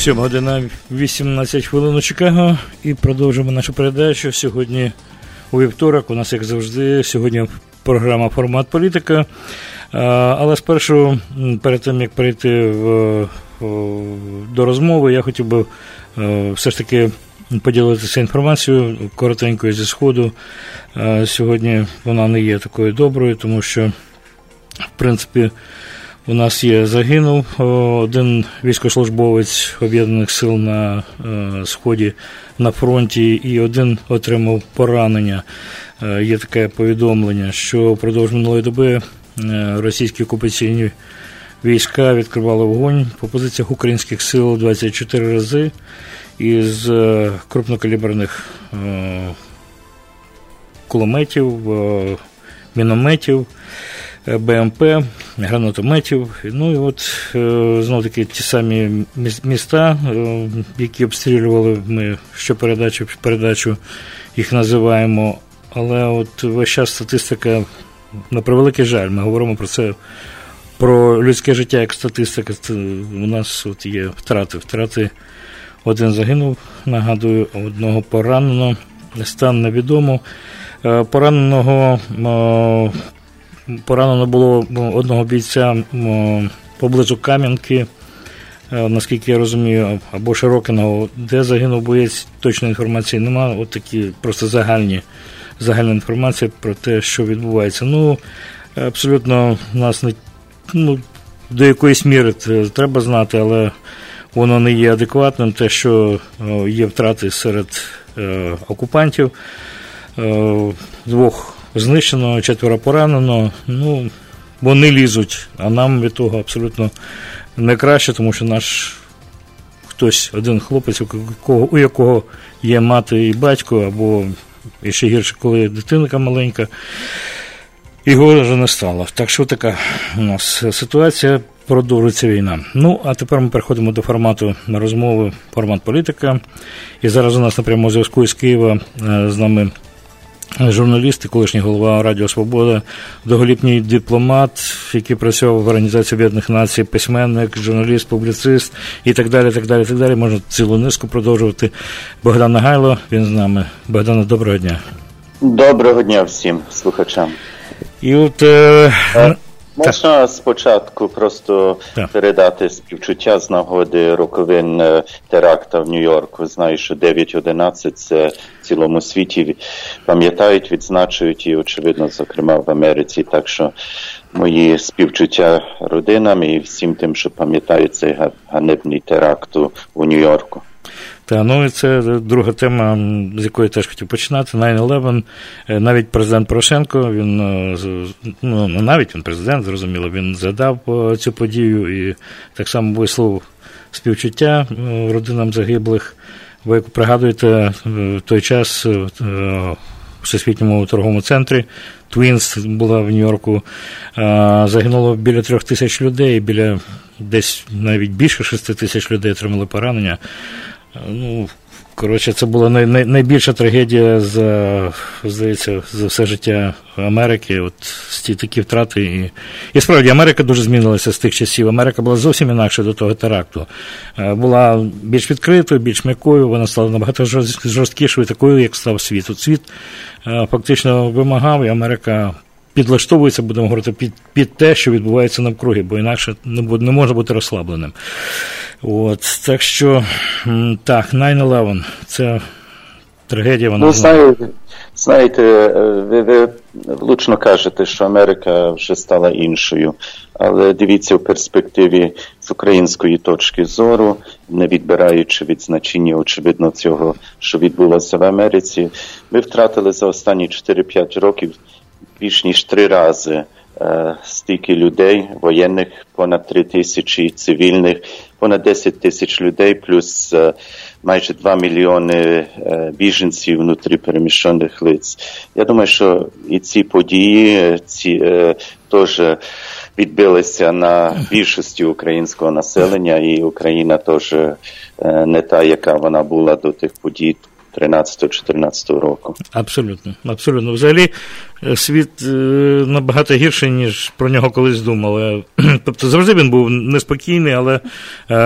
Сьома година 18 хвилин у Чикаго і продовжуємо нашу передачу. Сьогодні у вівторок. У нас, як завжди, сьогодні програма Формат політика. Але спершу, перед тим як перейти в, до розмови, я хотів би все ж таки поділитися інформацією коротенькою зі Сходу. Сьогодні вона не є такою доброю, тому що, в принципі, у нас є загинув один військовослужбовець Об'єднаних сил на Сході на фронті, і один отримав поранення. Є таке повідомлення, що впродовж минулої доби російські окупаційні війська відкривали вогонь по позиціях українських сил 24 рази із крупнокаліберних кулеметів, мінометів. БМП, гранатометів. Ну і от знову таки ті самі міста, які обстрілювали, ми щопередачу передачу їх називаємо. Але от весь час статистика, на превеликий жаль, ми говоримо про це, про людське життя як статистика. У нас от є втрати. Втрати один загинув, нагадую, одного поранено, стан невідомо. Пораненого Поранено було одного бійця поблизу Кам'янки, наскільки я розумію, або Широкиного, де загинув боєць, точної інформації немає. От такі просто загальні, загальна інформація про те, що відбувається. Ну, абсолютно нас не ну, до якоїсь міри треба знати, але воно не є адекватним. Те, що є втрати серед е, окупантів, е, двох знищено, четверо поранено. Ну, вони лізуть, а нам від того абсолютно не краще, тому що наш хтось, один хлопець, у якого, є мати і батько, або ще гірше, коли дитинка маленька, його вже не стало. Так що така у нас ситуація. Продовжується війна. Ну, а тепер ми переходимо до формату розмови, формат політика. І зараз у нас на прямому зв'язку із Києва з нами журналіст і колишній голова Радіо Свобода, довголітній дипломат, який працював в Організації Об'єднаних Націй, письменник, журналіст, публіцист і так далі. так далі, так далі. Можна цілу низку продовжувати. Богдан Нагайло, він з нами. Богдана, доброго дня. Доброго дня всім слухачам. І от... Е... Можна спочатку просто так. передати співчуття з нагоди роковин теракта в Нью-Йорку. Знаю, що 9-11 це в цілому світі пам'ятають, відзначують і, очевидно, зокрема в Америці. Так що мої співчуття родинам і всім тим, що пам'ятають цей ганебний теракт у Нью-Йорку. Та ну і це друга тема, з якої теж хотів починати. 9-11. Навіть президент Порошенко, він ну навіть він президент, зрозуміло, він згадав цю подію і так само висловив співчуття родинам загиблих. Ви як пригадуєте той час в Всесвітньому торговому центрі Твінс була в Нью-Йорку, загинуло біля трьох тисяч людей, біля десь навіть більше шести тисяч людей отримали поранення. Ну, коротше, це була най, най, найбільша трагедія за здається, за все життя Америки. От ті такі втрати. І, і справді Америка дуже змінилася з тих часів. Америка була зовсім інакше до того теракту. Була більш відкритою, більш м'якою, вона стала набагато жорсткішою, такою, як став світ. От світ фактично вимагав, і Америка. Підлаштовується, будемо говорити, під під те, що відбувається навкруги, бо інакше не не може бути розслабленим. От, Так що, так, 9-11 це Трагедія вона. Ну, знаєте, знаєте, ви, ви влучно кажете, що Америка вже стала іншою, але дивіться в перспективі з української точки зору, не відбираючи від значення, очевидно, цього, що відбулося в Америці, ми втратили за останні 4-5 років більш ніж три рази. Стільки людей, воєнних, понад 3 тисячі цивільних, понад 10 тисяч людей, плюс майже 2 мільйони біженців внутрі переміщених лиць. Я думаю, що і ці події ці теж відбилися на більшості українського населення, і Україна теж не та, яка вона була до тих подій 13-14 року. Абсолютно, абсолютно. Взагалі, світ набагато гірший, ніж про нього колись думали. Тобто завжди він був неспокійний, але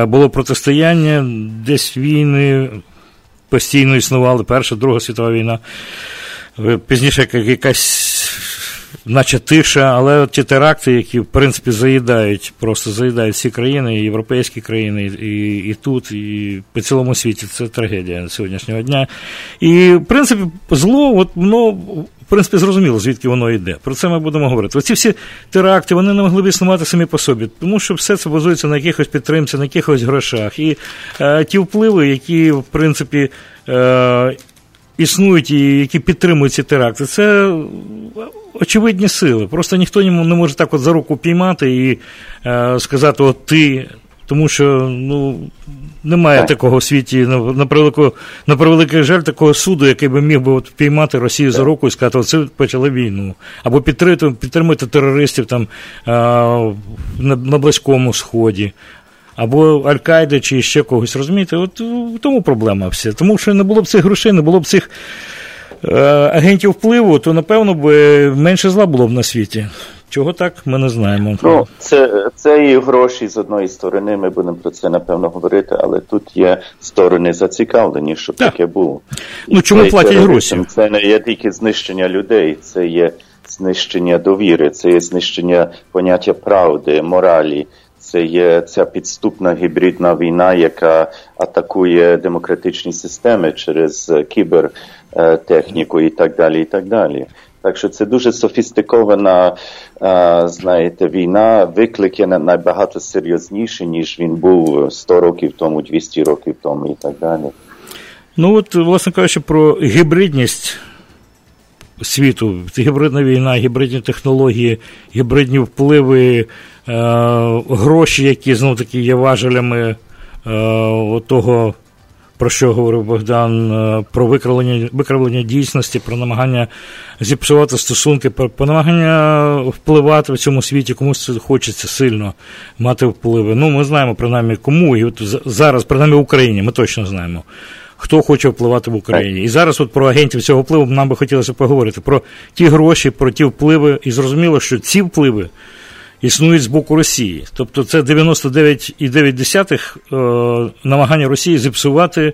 було протистояння, десь війни постійно існували, Перша, Друга світова війна. Пізніше якась. Наче тиша, але ті теракти, які в принципі заїдають, просто заїдають всі країни, і європейські країни, і і тут, і по цілому світі, це трагедія сьогоднішнього дня. І, в принципі, зло, от воно, в принципі, зрозуміло, звідки воно йде. Про це ми будемо говорити. Оці всі теракти, вони не могли б існувати самі по собі, тому що все це базується на якихось підтримці, на якихось грошах. І е, ті впливи, які, в принципі, е, існують і які підтримують ці теракти, це очевидні сили. Просто ніхто не може так от за руку піймати і е, сказати, от ти. Тому що ну, немає так. такого в світі, на, на, превелику, на превеликий жаль, такого суду, який би міг би от піймати Росію так. за руку і сказати, оце почали війну. Або підтримати, підтримати терористів там, а, на, на Близькому Сході. Або Аль-Каїда чи ще когось, розумієте? От тому проблема все. Тому що не було б цих грошей, не було б цих е, агентів впливу, то напевно б менше зла було б на світі. Чого так, ми не знаємо. Ну, це це і гроші з одної сторони, ми будемо про це напевно говорити, але тут є сторони зацікавлені, щоб так. таке було. Ну чому платять гроші? Це не є тільки знищення людей, це є знищення довіри, це є знищення поняття правди, моралі. Це є ця підступна гібридна війна, яка атакує демократичні системи через кібертехніку і так далі. і так далі. Так що це дуже софістикована, знаєте, війна, виклики набагато серйозніші, ніж він був 100 років тому, 200 років тому і так далі. Ну от, власне кажучи, про гібридність світу, гібридна війна, гібридні технології, гібридні впливи, гроші, які знов таки є важелями того про що говорив Богдан, е, про викривлення викривлення дійсності, про намагання зіпсувати стосунки, про, про намагання впливати в цьому світі, комусь це хочеться сильно мати впливи. Ну, ми знаємо принаймні кому, і от зараз, принаймні в Україні, ми точно знаємо. Хто хоче впливати в Україні. І зараз от про агентів цього впливу нам би хотілося поговорити про ті гроші, про ті впливи. І зрозуміло, що ці впливи існують з боку Росії. Тобто це 99,9 е, намагання Росії зіпсувати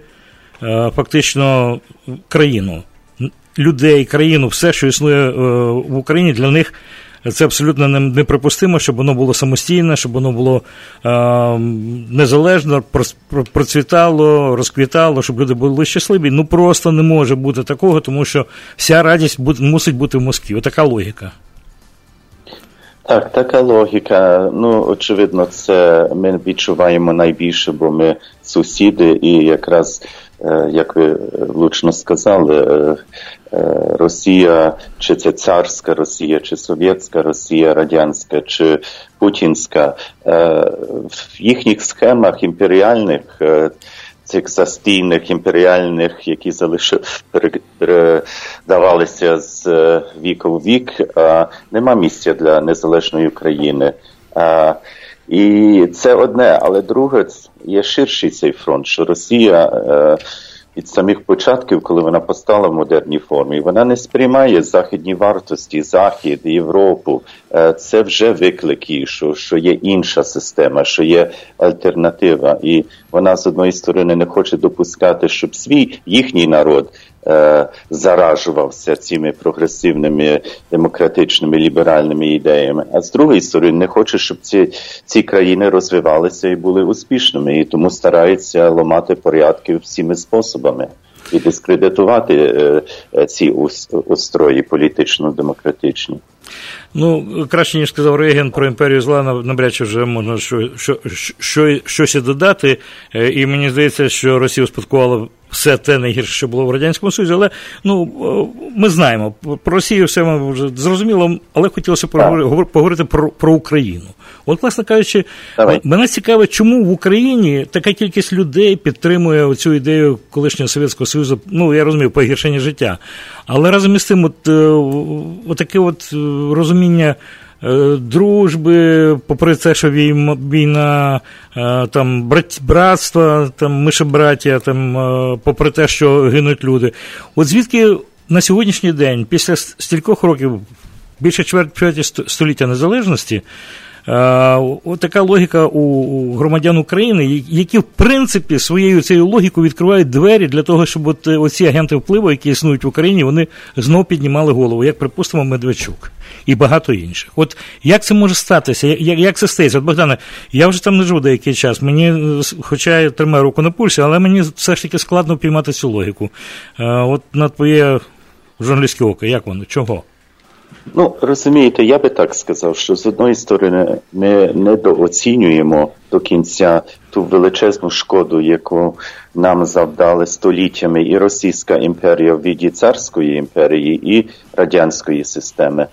е, фактично країну, людей, країну, все, що існує е, в Україні, для них. Це абсолютно неприпустимо, щоб воно було самостійне, щоб воно було е, незалежно, процвітало, розквітало, щоб люди були щасливі. Ну просто не може бути такого, тому що вся радість мусить бути в Москві. Отака логіка. Так, така логіка. Ну, очевидно, це ми відчуваємо найбільше, бо ми сусіди, і якраз, як ви влучно сказали, Росія, чи це царська Росія, чи совєтська Росія, радянська, чи путінська, в їхніх схемах імперіальних цих застійних імперіальних, які залишив передавалися з віку в вік, нема місця для незалежної України. І це одне, але друге є ширший цей фронт, що Росія від самих початків, коли вона постала в модерній формі, вона не сприймає західні вартості, Захід, Європу. Це вже виклики, що що є інша система, що є альтернатива, і вона з одної сторони не хоче допускати, щоб свій їхній народ е, заражувався цими прогресивними демократичними ліберальними ідеями, а з другої сторони не хоче, щоб ці ці країни розвивалися і були успішними, і тому старається ламати порядки всіми способами. і дискредитувати ці устрої політично-демократичні. Ну, краще, ніж сказав Рейген про імперію зла, навряд чи вже можна що, що, що, щось додати. І мені здається, що Росія успадкувала все те найгірше, що було в Радянському Союзі, але ну, ми знаємо, про Росію все ми вже зрозуміло, але хотілося поговорити про, про Україну. От, власне кажучи, Давай. мене цікаво, чому в Україні така кількість людей підтримує цю ідею колишнього Совєтського Союзу, ну, я розумію, погіршення життя. Але разом із тим, от, от таке от розуміння. Е, дружби, попри те, що війна, е, там братства, там мишебраття, там, е, попри те, що гинуть люди. От звідки на сьогоднішній день, після стількох років, більше чверті століття незалежності, така логіка у громадян України, які в принципі своєю цією логікою відкривають двері для того, щоб от оці агенти впливу, які існують в Україні, вони знов піднімали голову, як припустимо, Медведчук і багато інших. От як це може статися? Як як це стається? От Богдане, я вже там не живу деякий час. Мені, хоча я тримаю руку на пульсі, але мені все ж таки складно піймати цю логіку. От на твоє журналістське око, як воно? Чого? Ну, розумієте, я би так сказав, що з одної сторони ми недооцінюємо до кінця ту величезну шкоду, яку нам завдали століттями і Російська імперія в віді царської імперії і радянської системи.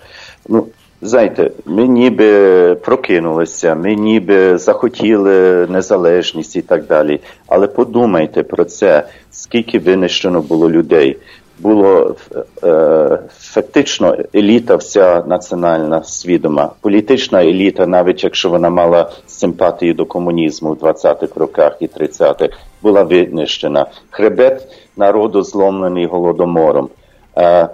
Ну, Знаєте, ми ніби прокинулися, ми ніби захотіли незалежність і так далі. Але подумайте про це, скільки винищено було людей було е, фактично еліта вся національна свідома. Політична еліта, навіть якщо вона мала симпатії до комунізму в 20-х роках і 30-х, була винищена. Хребет народу зломлений голодомором. Е,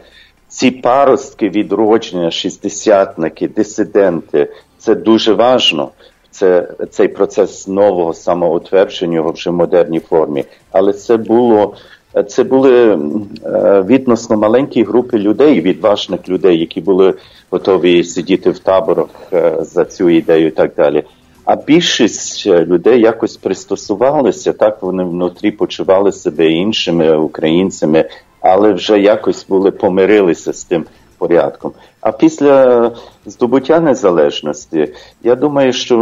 ці паростки відродження, шістдесятники, дисиденти це дуже важно. Це цей процес нового самоутвердження вже в модерній формі, але це було це були е, відносно маленькі групи людей, відважних людей, які були готові сидіти в таборах е, за цю ідею і так далі. А більшість е, людей якось пристосувалися, так вони внутрі почували себе іншими українцями, але вже якось були помирилися з тим порядком. А після здобуття незалежності, я думаю, що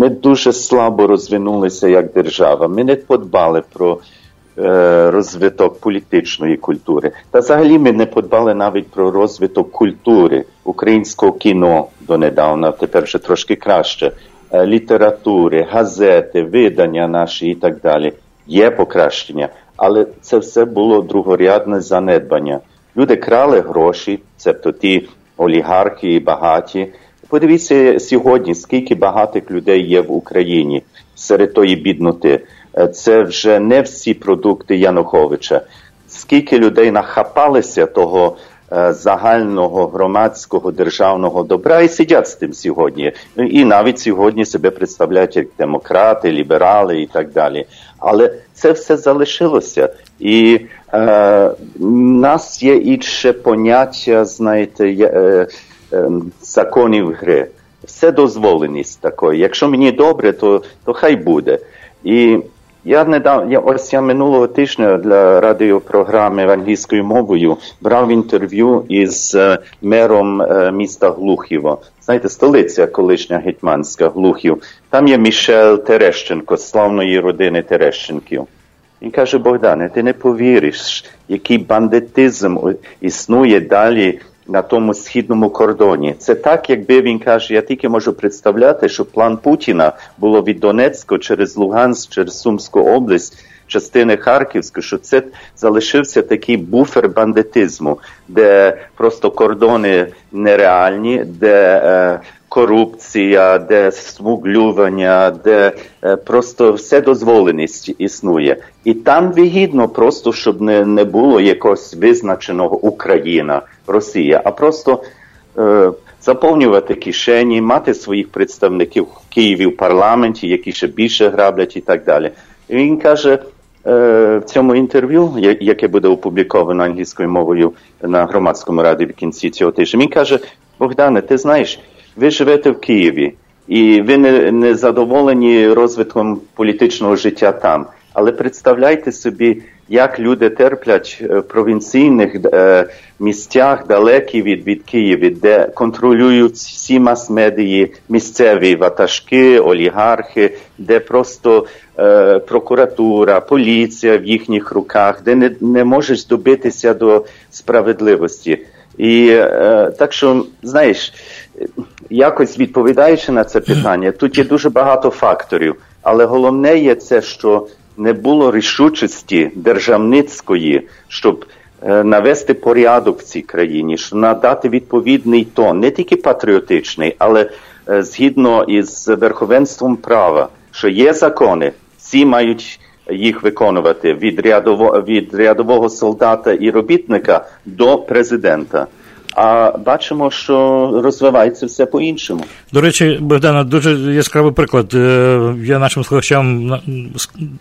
ми дуже слабо розвинулися як держава. Ми не подбали про. Е, розвиток політичної культури. Та взагалі ми не подбали навіть про розвиток культури українського кіно донедавна, тепер вже трошки краще. Е, літератури, газети, видання наші і так далі. Є покращення, але це все було другорядне занедбання. Люди крали гроші, цебто ті олігархи і багаті. Подивіться сьогодні, скільки багатих людей є в Україні серед тої бідноти. Е, це вже не всі продукти Януковича. Скільки людей нахапалися того е, загального громадського державного добра і сидять з тим сьогодні, і навіть сьогодні себе представляють як демократи, ліберали і так далі. Але це все залишилося, і е, нас є інше поняття, знаєте, е, е, законів гри. Все дозволеність такої. Якщо мені добре, то то хай буде. І я недавно, я, ось я минулого тижня для радіопрограми англійською мовою брав інтерв'ю із е, мером е, міста Глухіво. Знаєте, столиця колишня гетьманська Глухів. Там є Мішел Терещенко, славної родини Терещенків. Він каже, Богдане, ти не повіриш, який бандитизм існує далі на тому східному кордоні. Це так, якби він каже, я тільки можу представляти, що план Путіна було від Донецька через Луганськ, через Сумську область. Частини Харківської, що це залишився такий буфер бандитизму, де просто кордони нереальні, де е, корупція, де смуглювання, де е, просто вседозволеність існує. І там вигідно просто, щоб не не було якогось визначеного Україна, Росія, а просто е, заповнювати кишені, мати своїх представників в Києві в парламенті, які ще більше граблять і так далі. І Він каже. Е, в цьому інтерв'ю, яке буде опубліковано англійською мовою на громадському раді в кінці цього тижня, він каже: Богдане, ти знаєш, ви живете в Києві, і ви не, не задоволені розвитком політичного життя там. Але представляйте собі, як люди терплять в провінційних е, місцях далекі від від Києва, де контролюють всі мас-медії, місцеві ватажки, олігархи, де просто е, прокуратура, поліція в їхніх руках, де не, не можеш добитися до справедливості. І е, так що, знаєш, якось відповідаючи на це питання, тут є дуже багато факторів, але головне є це, що не було рішучості державницької, щоб е, навести порядок в цій країні, щоб надати відповідний тон, не тільки патріотичний, але е, згідно із верховенством права, що є закони, всі мають їх виконувати від рядового від рядового солдата і робітника до президента. А бачимо, що розвивається все по-іншому. До речі, Богдана, дуже яскравий приклад. Е, я нашим слухачам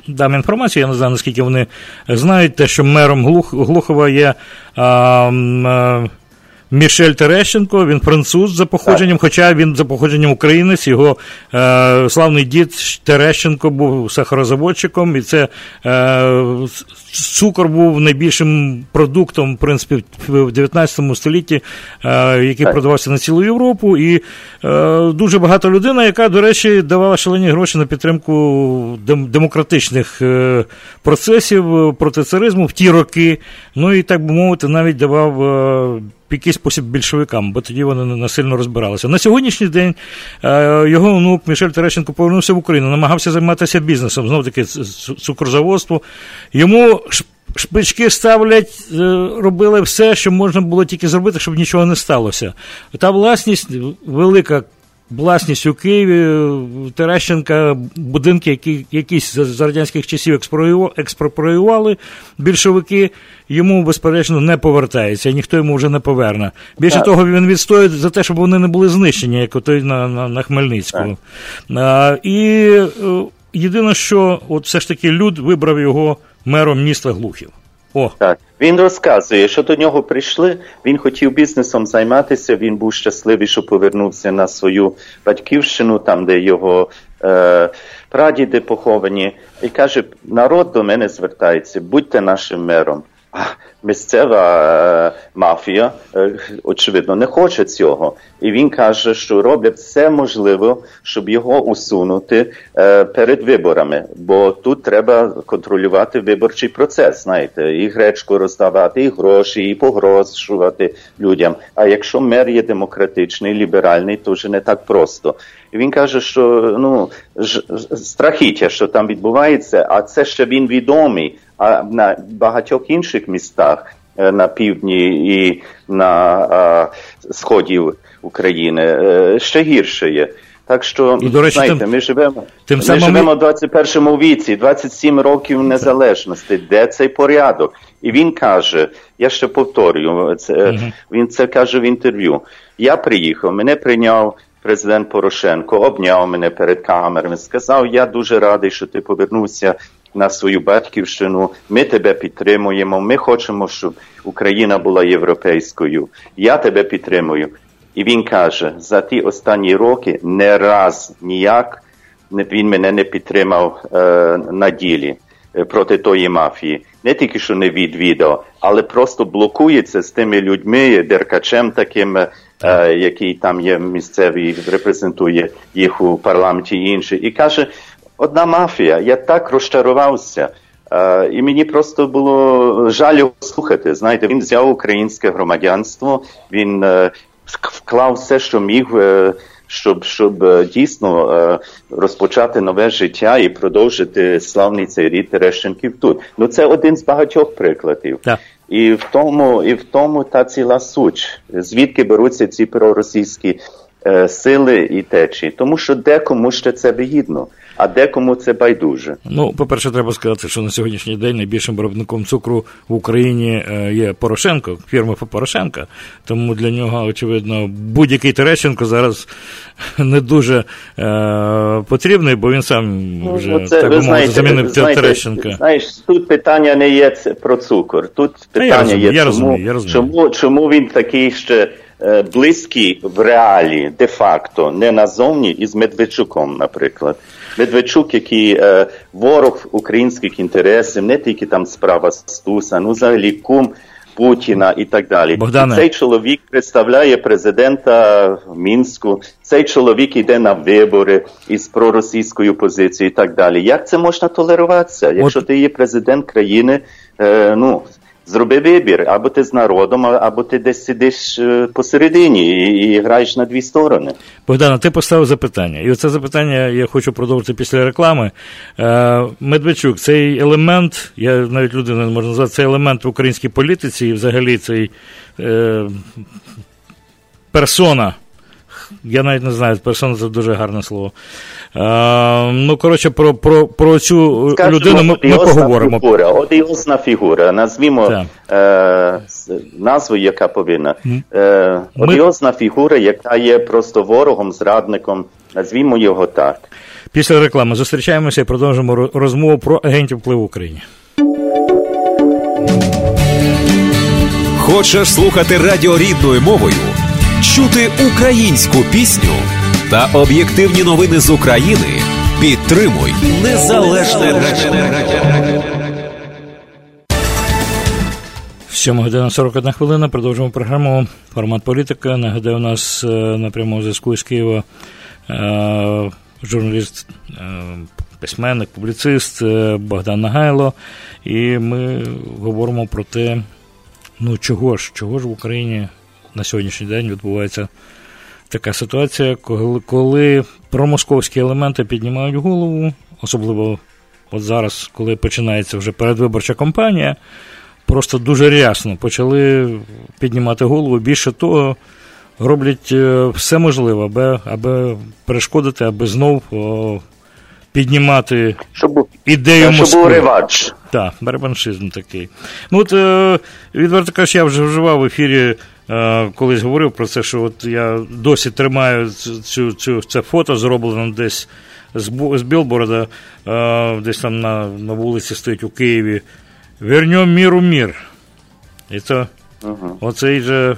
дам інформацію, я не знаю, наскільки вони знають, те, що мером Глухова є. Мішель Терещенко, він француз за походженням, хоча він за походженням українець, його е, славний дід Терещенко був сахарозаводчиком, і це е, цукор був найбільшим продуктом, в принципі, в 19 столітті, е, який продавався на цілу Європу. І е, дуже багато людина, яка, до речі, давала шалені гроші на підтримку демократичних е, процесів проти царизму в ті роки. Ну і так би мовити, навіть давав. В якийсь спосіб більшовикам, бо тоді вони не сильно розбиралися. На сьогоднішній день е, його онук Мішель Терещенко повернувся в Україну, намагався займатися бізнесом, знов таки цукрозаводство. Йому шпички ставлять, е, робили все, що можна було тільки зробити, щоб нічого не сталося. Та власність велика власність у Києві Терещенка, будинки, які якісь з радянських часів експроприювали більшовики, йому, безперечно, не повертається, і ніхто йому вже не поверне. Більше так. того, він відстоює за те, щоб вони не були знищені, як отой на на, на Хмельницькому. А, І е, єдине, що от все ж таки люд вибрав його мером міста Глухів. О. Так. Він розказує, що до нього прийшли. Він хотів бізнесом займатися. Він був щасливий, що повернувся на свою батьківщину, там де його е, прадіди поховані, і каже: народ до мене звертається, будьте нашим мером місцева е, мафія, е, очевидно, не хоче цього. І він каже, що роблять все можливе, щоб його усунути е, перед виборами. Бо тут треба контролювати виборчий процес. Знаєте, і гречку роздавати, і гроші, і погрожувати людям. А якщо мер є демократичний, ліберальний, то вже не так просто. І він каже, що ну ж, страхіття, що там відбувається, а це ще він відомий. А на багатьох інших містах е, на півдні і на а, сході України е, ще гірше є. Так що, і, до речі, знаєте, тим, ми живемо тим ми самим... живемо в 21 віці, 27 років незалежності, де цей порядок. І він каже: я ще повторюю, це, uh він це каже в інтерв'ю. Я приїхав, мене прийняв президент Порошенко, обняв мене перед камерами, сказав: Я дуже радий, що ти повернувся на свою батьківщину. Ми тебе підтримуємо. Ми хочемо, щоб Україна була європейською. Я тебе підтримую. І він каже: за ті останні роки не раз ніяк він мене не підтримав е, на ділі е, проти тої мафії. Не тільки що не відвідав, але просто блокується з тими людьми, деркачем таким, е, який там є місцевий, репрезентує їх у парламенті і інші, і каже: одна мафія. Я так розчарувався. Uh, і мені просто було жаль його слухати. Знаєте, він взяв українське громадянство, він uh, вклав все, що міг, uh, щоб щоб дійсно розпочати нове життя і продовжити славний цей рід Терещенків тут. Ну це один з багатьох прикладів. Yeah. І в тому, і в тому та ціла суть, звідки беруться ці проросійські е, сили і течії, тому що декому ще це вигідно а декому це байдуже. Ну, по-перше, треба сказати, що на сьогоднішній день найбільшим виробником цукру в Україні е, є Порошенко, фірма Порошенка. Тому для нього, очевидно, будь-який Терещенко зараз не дуже е, потрібний, бо він сам ну, вже ну, це, так би мовити, замінив знаєте, Терещенка. Знаєш, тут питання не є про цукор. Тут питання є, чому, розумію, розумію. чому чому він такий ще близькі в реалі, де-факто, не назовні, із Медведчуком, наприклад. Медведчук, який е, ворог українських інтересів, не тільки там справа Стуса, ну взагалі кум Путіна і так далі. Богдане. Цей чоловік представляє президента в Мінську, цей чоловік йде на вибори із проросійською позицією і так далі. Як це можна толеруватися? Якщо От... ти є президент країни, е, ну Зроби вибір, або ти з народом, або ти десь сидиш посередині і, і граєш на дві сторони. Богдана, ти поставив запитання. І оце запитання я хочу продовжити після реклами. Е, Медведчук, цей елемент, я навіть людина не можу назвати, цей елемент в українській політиці і взагалі цей е, персона. Я навіть не знаю, персона це дуже гарне слово. А, ну, коротше, про про, про цю Скажемо, людину ми, ми поговоримо. Фігура, одіозна фігура. Назвімо е, назву, яка повинна. Е, одіозна фігура, яка є просто ворогом, зрадником. Назвімо його так. Після реклами зустрічаємося і продовжимо розмову про агентів впливу в Україні. Хочеш слухати радіо рідною мовою? Чути українську пісню та об'єктивні новини з України. Підтримуй незалежне радіо. 7 година 41 хвилина. Продовжуємо програму Формат політика. Нагадаю, у нас на прямому зв'язку з Києва журналіст, письменник, публіцист Богдан Нагайло. І ми говоримо про те, ну чого ж, чого ж в Україні на сьогоднішній день відбувається така ситуація, коли, коли промосковські елементи піднімають голову, особливо от зараз, коли починається вже передвиборча кампанія, просто дуже рясно почали піднімати голову. Більше того, роблять все можливе, аби аби перешкодити, аби знов о, піднімати щоб, ідею Москви. Щоб був реванш. Так, реваншизм такий. Ну от, е, відверто кажучи, я вже вживав в ефірі колись говорив про це, що от я досі тримаю цю, цю, це фото, зроблено десь з, з Білборода, десь там на на вулиці стоїть у Києві. Вернем міру мір. І це uh-huh. оцей же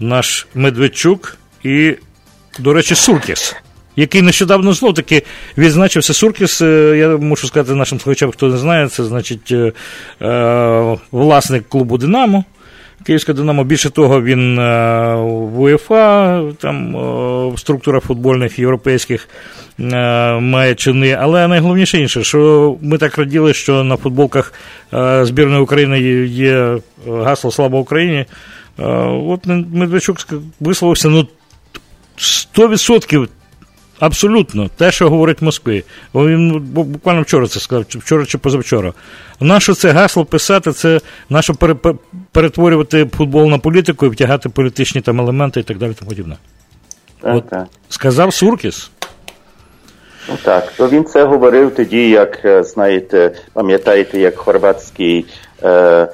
наш Медведчук і, до речі, Суркіс. Який нещодавно знов таки відзначився Суркіс, я мушу сказати нашим слухачам, хто не знає, це значить е, власник клубу Динамо. Київська Динамо, більше того, він в УЄФА, там структура футбольних європейських має чини. Але найголовніше інше, що ми так раділи, що на футболках збірної України є гасло Слава Україні. От Медведчук висловився ну, 100%. Абсолютно, те, що говорить Москві. Він буквально вчора це сказав, вчора чи позавчора. Нащо це гасло писати, це нащо перетворювати футбол на політику і втягати політичні там елементи і так далі. тому подібне. Так, От так. Сказав Суркіс. Ну так, то він це говорив тоді, як, знаєте, пам'ятаєте, як хорватський. Е,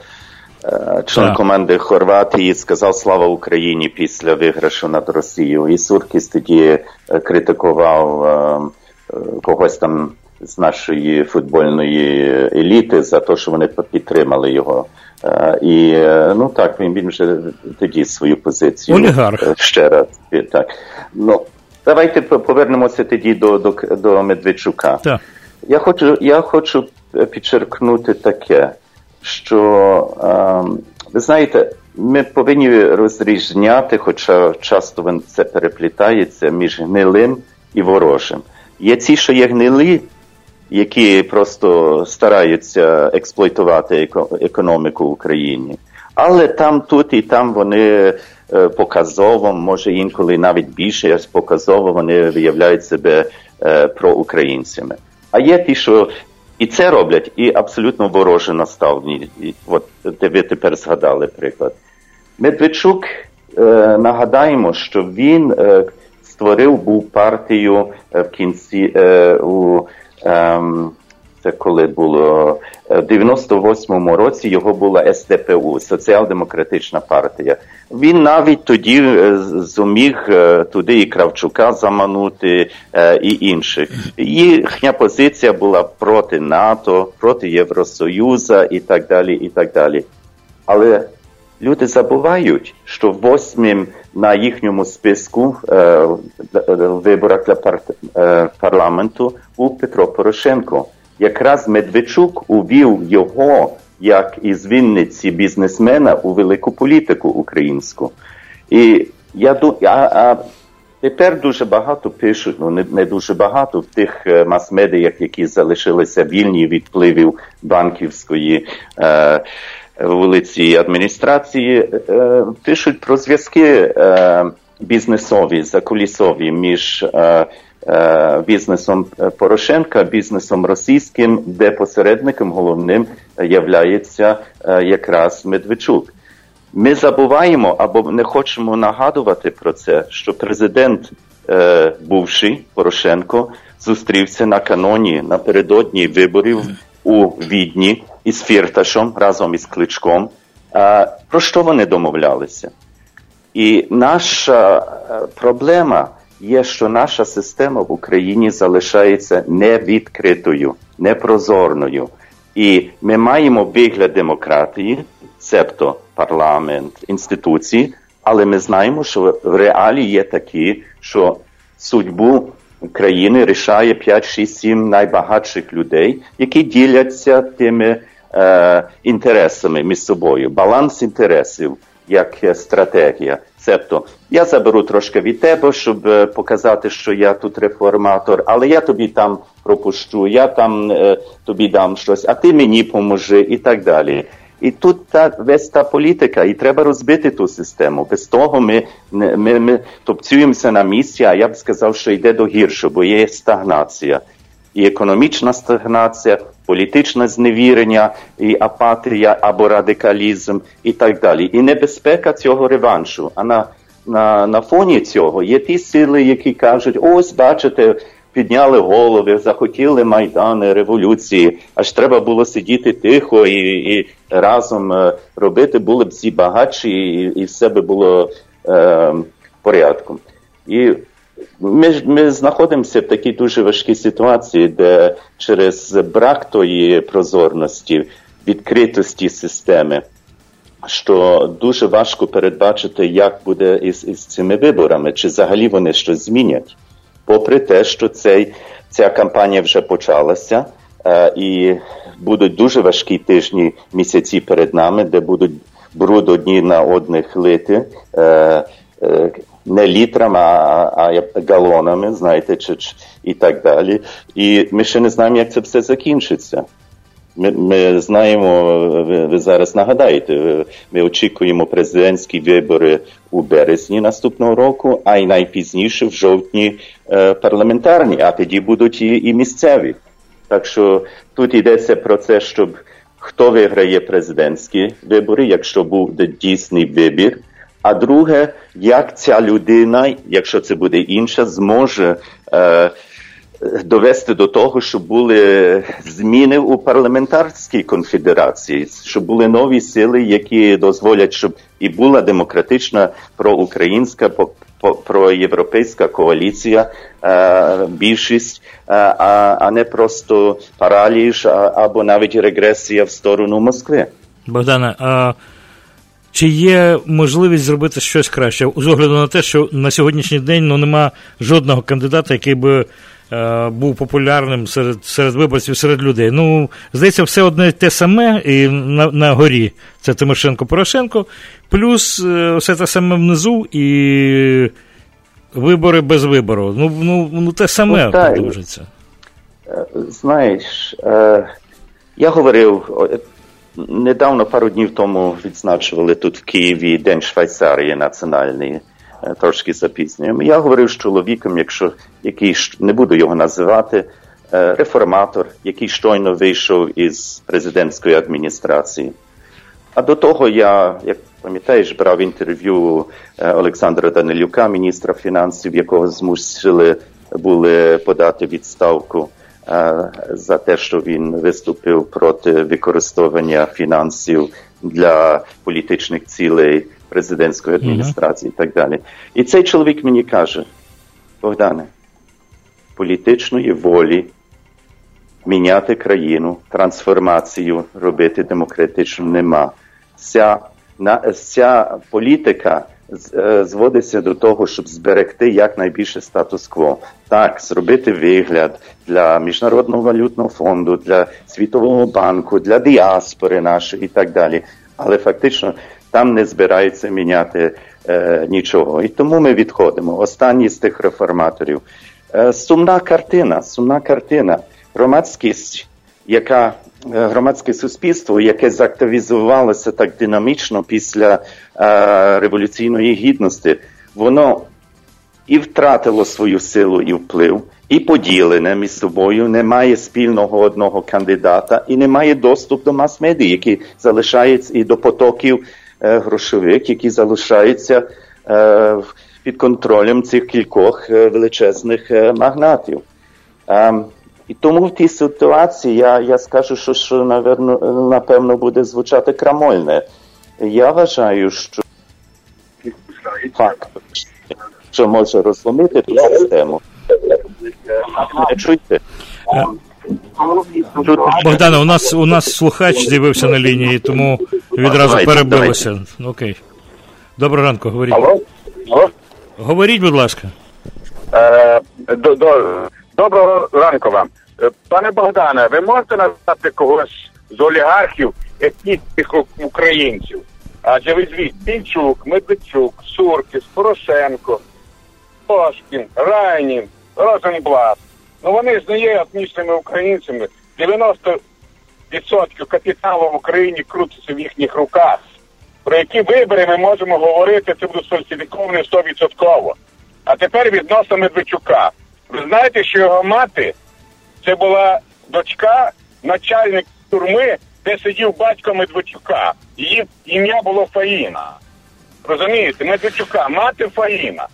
Член так. команди Хорватії сказав Слава Україні після виграшу над Росією. І Суркіс тоді критикував е, когось там з нашої футбольної еліти за те, що вони підтримали його. Е, і ну так, він він вже тоді свою позицію Олігарх. ще раз. Так. Ну, Давайте повернемося тоді до до, до Медведчука. Так. Я хочу, Я хочу підчеркнути таке що, ви знаєте, ми повинні розрізняти, хоча часто це переплітається між гнилим і ворожим. Є ті, що є гнилі, які просто стараються експлуатувати економіку в Україні. Але там, тут і там вони е, показово, може інколи навіть більше показово вони виявляють себе е, проукраїнцями. А є ті, що і це роблять, і абсолютно вороже наставні. І, От ви тепер згадали приклад. Медведчук, е, нагадаємо, що він е, створив був партію е, в кінці е, у. Е, це коли було в 98-му році його була СДПУ, Соціал-демократична партія. Він навіть тоді е, зуміг е, туди і Кравчука заманути, е, і інших. Їхня позиція була проти НАТО, проти Євросоюзу і так далі. і так далі. Але люди забувають, що восьмим на їхньому списку е, виборах для е, парламенту був Петро Порошенко. Якраз Медведчук увів його як із Вінниці бізнесмена у велику політику українську. І я а, а тепер дуже багато пишуть, ну не, не дуже багато в тих е, мас-медіях, які залишилися вільні від впливів банківської. Е, вулиці адміністрації е, пишуть про зв'язки е, бізнесові закулісові між е, бізнесом Порошенка, бізнесом російським, де посередником головним являється якраз Медведчук. Ми забуваємо або не хочемо нагадувати про це, що президент, бувший Порошенко, зустрівся на каноні напередодні виборів у Відні із Фірташом разом із Кличком. Про що вони домовлялися? І наша проблема є, що наша система в Україні залишається невідкритою, непрозорною. І ми маємо вигляд демократії, цебто парламент, інституції, але ми знаємо, що в реалі є такі, що судьбу країни рішає 5, 6, 7 найбагатших людей, які діляться тими е, інтересами між собою. Баланс інтересів як стратегія. Цебто я заберу трошки від тебе, щоб е, показати, що я тут реформатор, але я тобі там пропущу, я там е, тобі дам щось, а ти мені поможи і так далі. І тут та весь та політика, і треба розбити ту систему. Без того ми ми, ми топцюємося на місці, а я б сказав, що йде до гіршого, бо є стагнація. І економічна стагнація, політичне зневірення, і апатія або радикалізм, і так далі. І небезпека цього реваншу. А на на, на фоні цього є ті сили, які кажуть, ось бачите, підняли голови, захотіли майдани, революції, аж треба було сидіти тихо і і разом е, робити, були б всі багатші, і і все би було е, порядком. І ми ми знаходимося в такій дуже важкій ситуації, де через брак тої прозорності, відкритості системи, що дуже важко передбачити, як буде із, із цими виборами, чи взагалі вони щось змінять попри те, що цей, ця кампанія вже почалася, е, і будуть дуже важкі тижні місяці перед нами, де будуть бруд одні на одних лити. Е, е, не літрами, а, а галонами, знаєте, чи, і так далі. І ми ще не знаємо, як це все закінчиться. Ми ми знаємо, ви, ви зараз нагадаєте, ми очікуємо президентські вибори у березні наступного року, а й найпізніше в жовтні е, парламентарні, а тоді будуть і, і місцеві. Так що тут йдеться про це, щоб хто виграє президентські вибори, якщо буде дійсний вибір. А друге, як ця людина, якщо це буде інша, зможе. Е, довести до того, щоб були зміни у парламентарській конфедерації, щоб були нові сили, які дозволять, щоб і була демократична проукраїнська проєвропейська коаліція, більшість, а а не просто параліж або навіть регресія в сторону Москви. Богдане, а чи є можливість зробити щось краще з огляду на те, що на сьогоднішній день ну, нема жодного кандидата, який би Е, був популярним серед серед виборців, серед людей. Ну, здається, все одне те саме і на на горі це Тимошенко Порошенко, плюс е, все те саме внизу і вибори без вибору. Ну, ну, ну те саме ну, продовжиться. Е, знаєш, я говорив. Недавно пару днів тому відзначували тут в Києві День Швейцарії національний. Е, трошки запізнюємо. Я говорив з чоловіком, якщо який не буду його називати, е, реформатор, який щойно вийшов із президентської адміністрації. А до того я, як пам'ятаєш, брав інтерв'ю е, Олександра Данилюка, міністра фінансів, якого змусили були подати відставку за те, що він виступив проти використовування фінансів для політичних цілей президентської адміністрації mm-hmm. і так далі. І цей чоловік мені каже: Богдане, політичної волі міняти країну, трансформацію робити демократично нема. Ця на ця політика зводиться до того, щоб зберегти якнайбільше статус-кво. Так, зробити вигляд для міжнародного валютного фонду, для світового банку, для діаспори нашої і так далі. Але фактично там не збираються міняти е, нічого. І тому ми відходимо. Останній з тих реформаторів. Е, сумна картина, сумна картина. Громадськість, яка е, громадське суспільство, яке заактивізувалося так динамічно після е, революційної гідності, воно і втратило свою силу і вплив, і поділене між собою, немає спільного одного кандидата і немає доступу до мас-медій, які залишаються і до потоків е, грошових, які залишаються е, під контролем цих кількох е, величезних е, магнатів. І тому в тій ситуації я я скажу, що що наверно, напевно буде звучати крамольне. Я вважаю, що факт, що може розломити ту систему. Не чуйте. Богдане, у нас у нас слухач з'явився на лінії, тому відразу перебилося. Окей. Доброго ранку, говоріть. Алло? Алло? Говоріть, будь ласка. Е, до, до, доброго ранку вам. Е, пане Богдане, ви можете назвати когось з олігархів етнічних українців? Адже ви звіть Пінчук, Медведчук, Суркіс, Порошенко, Пошкін, Райнін, Розенблат. Ну вони ж не є етнічними українцями. 90% капіталу в Україні крутиться в їхніх руках. Про які вибори ми можемо говорити, це буде сфальсифіковано 100%. А тепер відносно Медведчука. Ви знаєте, що його мати це була дочка начальник турми, де сидів батько Медведчука. Її ім'я було Фаїна. Розумієте, Медведчука, мати Фаїна.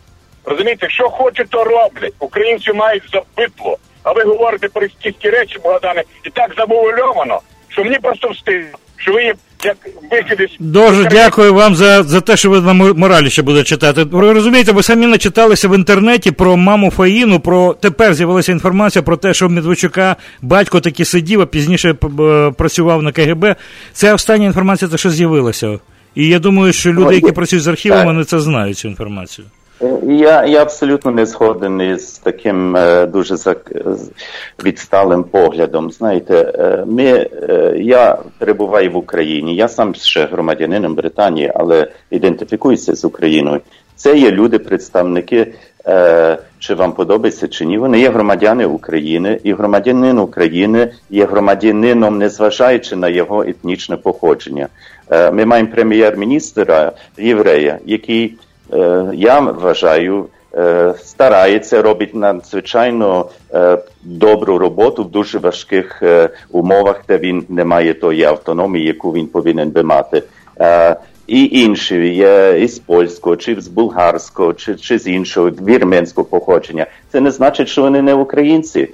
Розумієте, що хочуть, то роблять. Українці мають запитло. А ви говорите про російські речі, Богдане, і так забувольовано, що мені просто встигно, що ви вихідець... Дуже дякую вам за за те, що ви на моралі ще будете читати. Ви розумієте, ви самі начиталися в інтернеті про маму Фаїну, про тепер з'явилася інформація про те, що Медведчука батько таки сидів, а пізніше працював на КГБ. Це остання інформація, те, що з'явилася. І я думаю, що люди, які працюють з архівом, вони це знають, цю інформацію. Я я абсолютно не згоден із таким е, дуже відсталим поглядом. Знаєте, е, ми, е, я перебуваю в Україні, я сам ще громадянином Британії, але ідентифікуюся з Україною. Це є люди, представники, е, чи вам подобається, чи ні. Вони є громадяни України, і громадянин України є громадянином, незважаючи на його етнічне походження. Е, ми маємо прем'єр-міністра єврея, який Е, я вважаю, старається робить надзвичайно добру роботу в дуже важких умовах, де він не має тої автономії, яку він повинен би мати. І інші є із польського, чи з булгарського, чи чи з іншого вірменського походження. Це не значить, що вони не українці.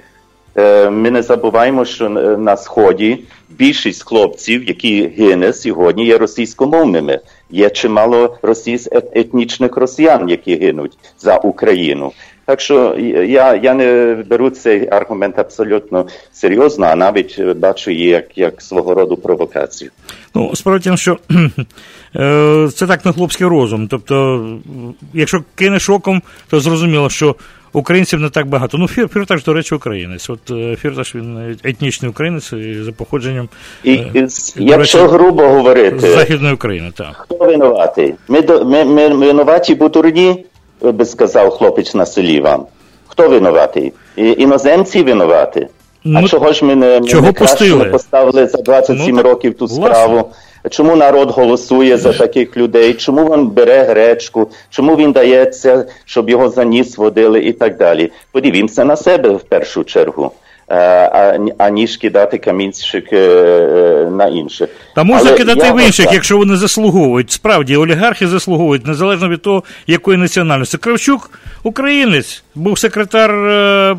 Ми не забуваємо, що на сході більшість хлопців, які гине сьогодні, є російськомовними. Є чимало російсь, етнічних росіян, які гинуть за Україну. Так що я я не беру цей аргумент абсолютно серйозно, а навіть бачу її як як свого роду провокацію. Ну, справді тим, що е, це так на хлопський розум. Тобто, якщо кине шоком, то зрозуміло, що українців не так багато. Ну, Фір, Фірташ, до речі, українець. От е, Фірташ він етнічний українець за походженням. І, е, Якщо речі, грубо говорити, з Західної України, так. Хто винуватий? Ми ми, ми винуваті бутурні, би сказав хлопець на селі вам. Хто винуватий? І, іноземці винуваті. Ну, а чого ж ми не, чого не краще поставили за 27 ну, років ту власне. справу? Чому народ голосує за таких людей? Чому він бере гречку? Чому він дається, щоб його за ніс водили і так далі? Подивімося на себе в першу чергу. Аніж кидати камінчик на інших. Та можна Але кидати в інших, так. якщо вони заслуговують. Справді, олігархи заслуговують, незалежно від того, якої національності. Кравчук українець, був секретар,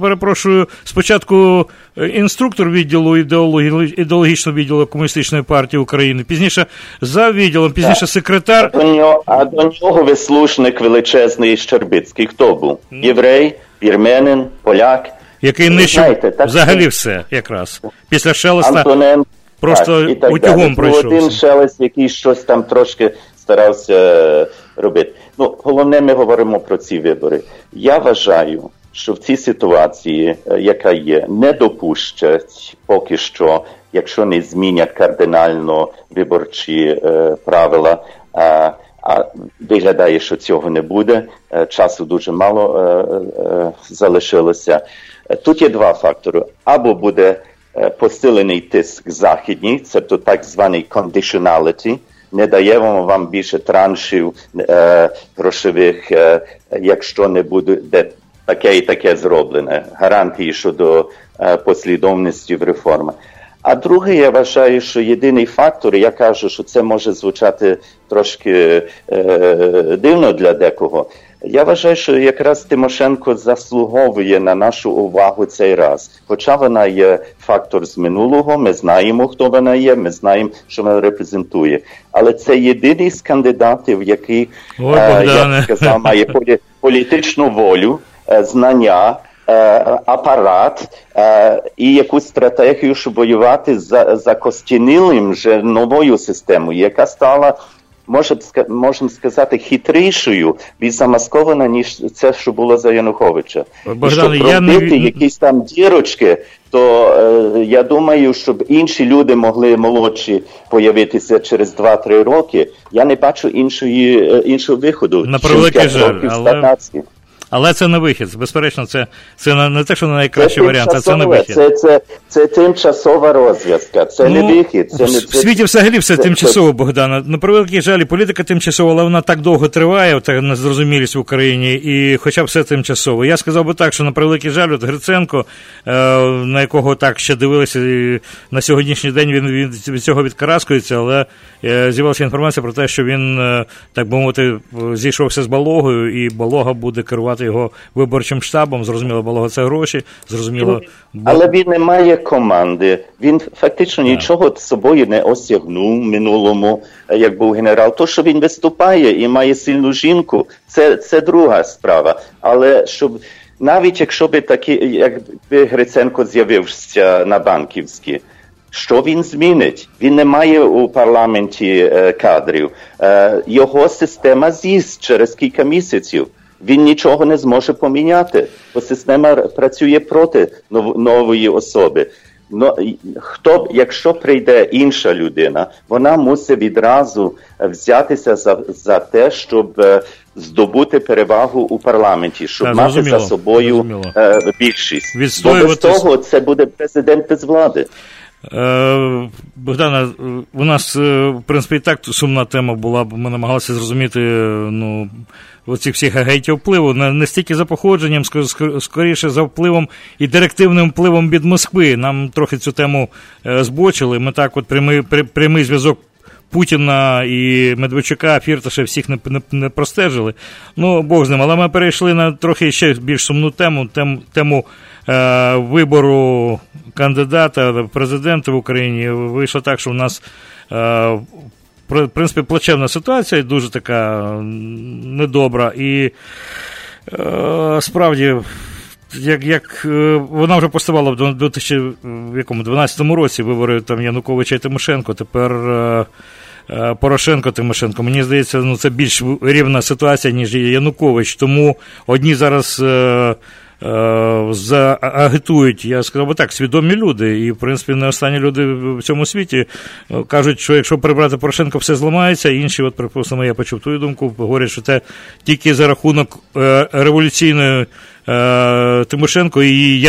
перепрошую, спочатку інструктор відділу ідеології, ідеологічного відділу Комуністичної партії України, пізніше за відділом, пізніше так. секретар. А до нього, а до нього вислушник величезний Щербицький. Хто був? Єврей, вірменин, поляк який нищив взагалі все якраз. Після шелеста Антонен, просто так, утюгом пройшов. Один шелест, який щось там трошки старався робити. Ну, головне, ми говоримо про ці вибори. Я вважаю, що в цій ситуації, яка є, не допущать поки що, якщо не змінять кардинально виборчі е, правила. А, а виглядає, що цього не буде. Часу дуже мало е, е, залишилося. Тут є два фактори: або буде посилений тиск західній, це так званий conditionality, не даємо вам більше траншів е, грошових, е, якщо не буде таке і таке зроблене, гарантії щодо е, послідовності в реформах. А друге, я вважаю, що єдиний фактор, я кажу, що це може звучати трошки е, дивно для декого. Я вважаю, що якраз Тимошенко заслуговує на нашу увагу цей раз. Хоча вона є фактор з минулого, ми знаємо, хто вона є, ми знаємо, що вона репрезентує. Але це єдиний з кандидатів, який Ой, е, я сказав, має полі політичну волю, е, знання. Е, апарат е, і якусь стратегію, щоб воювати за за костянилим вже новою системою, яка стала може можемо сказати, хитрішою від замаскована, ніж це, що було за Януковича. Богдан, і щоб я робити не... якісь там дірочки, то е, я думаю, щоб інші люди могли молодші появитися через 2-3 роки. Я не бачу іншої е, іншого виходу. На превеликий жаль, але... Але це не вихід. Безперечно, це це не те, що не найкращий це варіант, а це не вихід. Це це, це тимчасова розв'язка, це ну, не вихід. Це в, не, в світі взагалі все це, тимчасово, Богдана. На превеликий жаль, політика тимчасова, але вона так довго триває, та незрозумілість в Україні, і хоча б все тимчасово. Я сказав би так, що на превеликий жаль, от Гриценко, е, на якого так ще дивилися, і на сьогоднішній день він від цього відкараскується, але е, з'явилася інформація про те, що він, е, так би мовити, зійшовся з балогою, і балога буде керувати його виборчим штабом. Зрозуміло, Балога це гроші. Зрозуміло, але він не має команди. Він фактично нічого з собою не осягнув минулому, як був генерал. То, що він виступає і має сильну жінку, це це друга справа. Але щоб навіть якщо би такі, якби Гриценко з'явився на банківській. Що він змінить? Він не має у парламенті е, кадрів. Е, його система з'їсть через кілька місяців він нічого не зможе поміняти, бо система працює проти нової особи. Но хто, якщо прийде інша людина, вона мусить відразу взятися за за те, щоб е, здобути перевагу у парламенті, щоб так, мати зрозуміло, за собою е, більшість. Бо без того це буде президент без влади. Е, Богдана, у нас в принципі і так сумна тема була, бо ми намагалися зрозуміти, ну оцих всіх агентів впливу, не, стільки за походженням, скоріше за впливом і директивним впливом від Москви. Нам трохи цю тему е, збочили. Ми так, от прямий, прямий зв'язок. Путіна і Медведчука, Фірташа всіх не, не не, простежили. Ну, Бог з ним. Але ми перейшли на трохи ще більш сумну тему тему, тему е, вибору кандидата президента в Україні. Вийшло так, що в нас е, в принципі, плачевна ситуація, дуже така недобра. І е, справді, як як е, вона вже поставала в 2012 році вибори там Януковича і Тимошенко, тепер. Е, е, Порошенко Тимошенко, мені здається, ну це більш рівна ситуація, ніж Янукович. Тому одні зараз е, Е, заагитують, я би так, свідомі люди. І, в принципі, не останні люди в цьому світі е, кажуть, що якщо прибрати Порошенко, все зламається. Інші, от, припустимо, я почув твою думку, говорять, що це тільки за рахунок е. Тимошенко і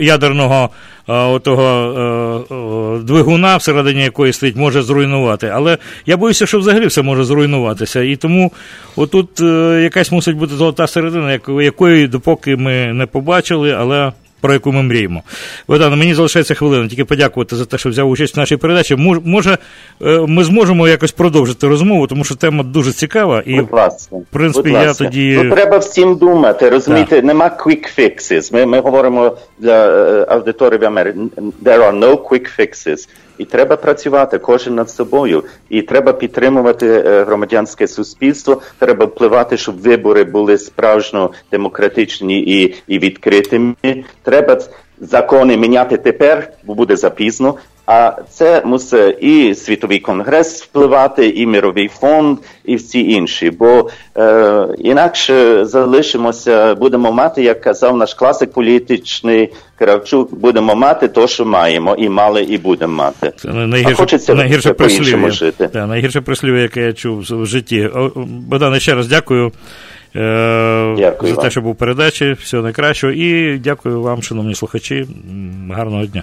ядерного е, отого двигуна, всередині якої стоїть, може зруйнувати. Але я боюся, що взагалі все може зруйнуватися. І тому отут якась мусить бути золота середина, якої допоки ми не побачили, але про яку ми мріємо. Богдан, мені залишається хвилина, тільки подякувати за те, що взяв участь в нашій передачі. Може, е, ми зможемо якось продовжити розмову, тому що тема дуже цікава, І, Будь ласка. в принципі, Будь я тоді. Ну, треба всім думати, розумієте, нема quick fixes. Ми, ми говоримо для е, аудиторії в Америці. There are no quick fixes. І треба працювати кожен над собою, і треба підтримувати е, громадянське суспільство. Треба впливати, щоб вибори були справжньо демократичні і і відкритими. Треба закони міняти тепер, бо буде запізно. А це мусить і світовий конгрес впливати, і міровий фонд, і всі інші. Бо е, інакше залишимося, будемо мати, як казав наш класик політичний Кравчук, будемо мати то, що маємо, і мали, і будемо мати. Це найгірше, а хочеться найгірше прислів'я, жити. Так, найгірше прислів'я, яке я чув в житті. Богдане, ще раз дякую. Е, дякую за те, що був передачі. Всього найкращого. І дякую вам, шановні слухачі. Гарного дня.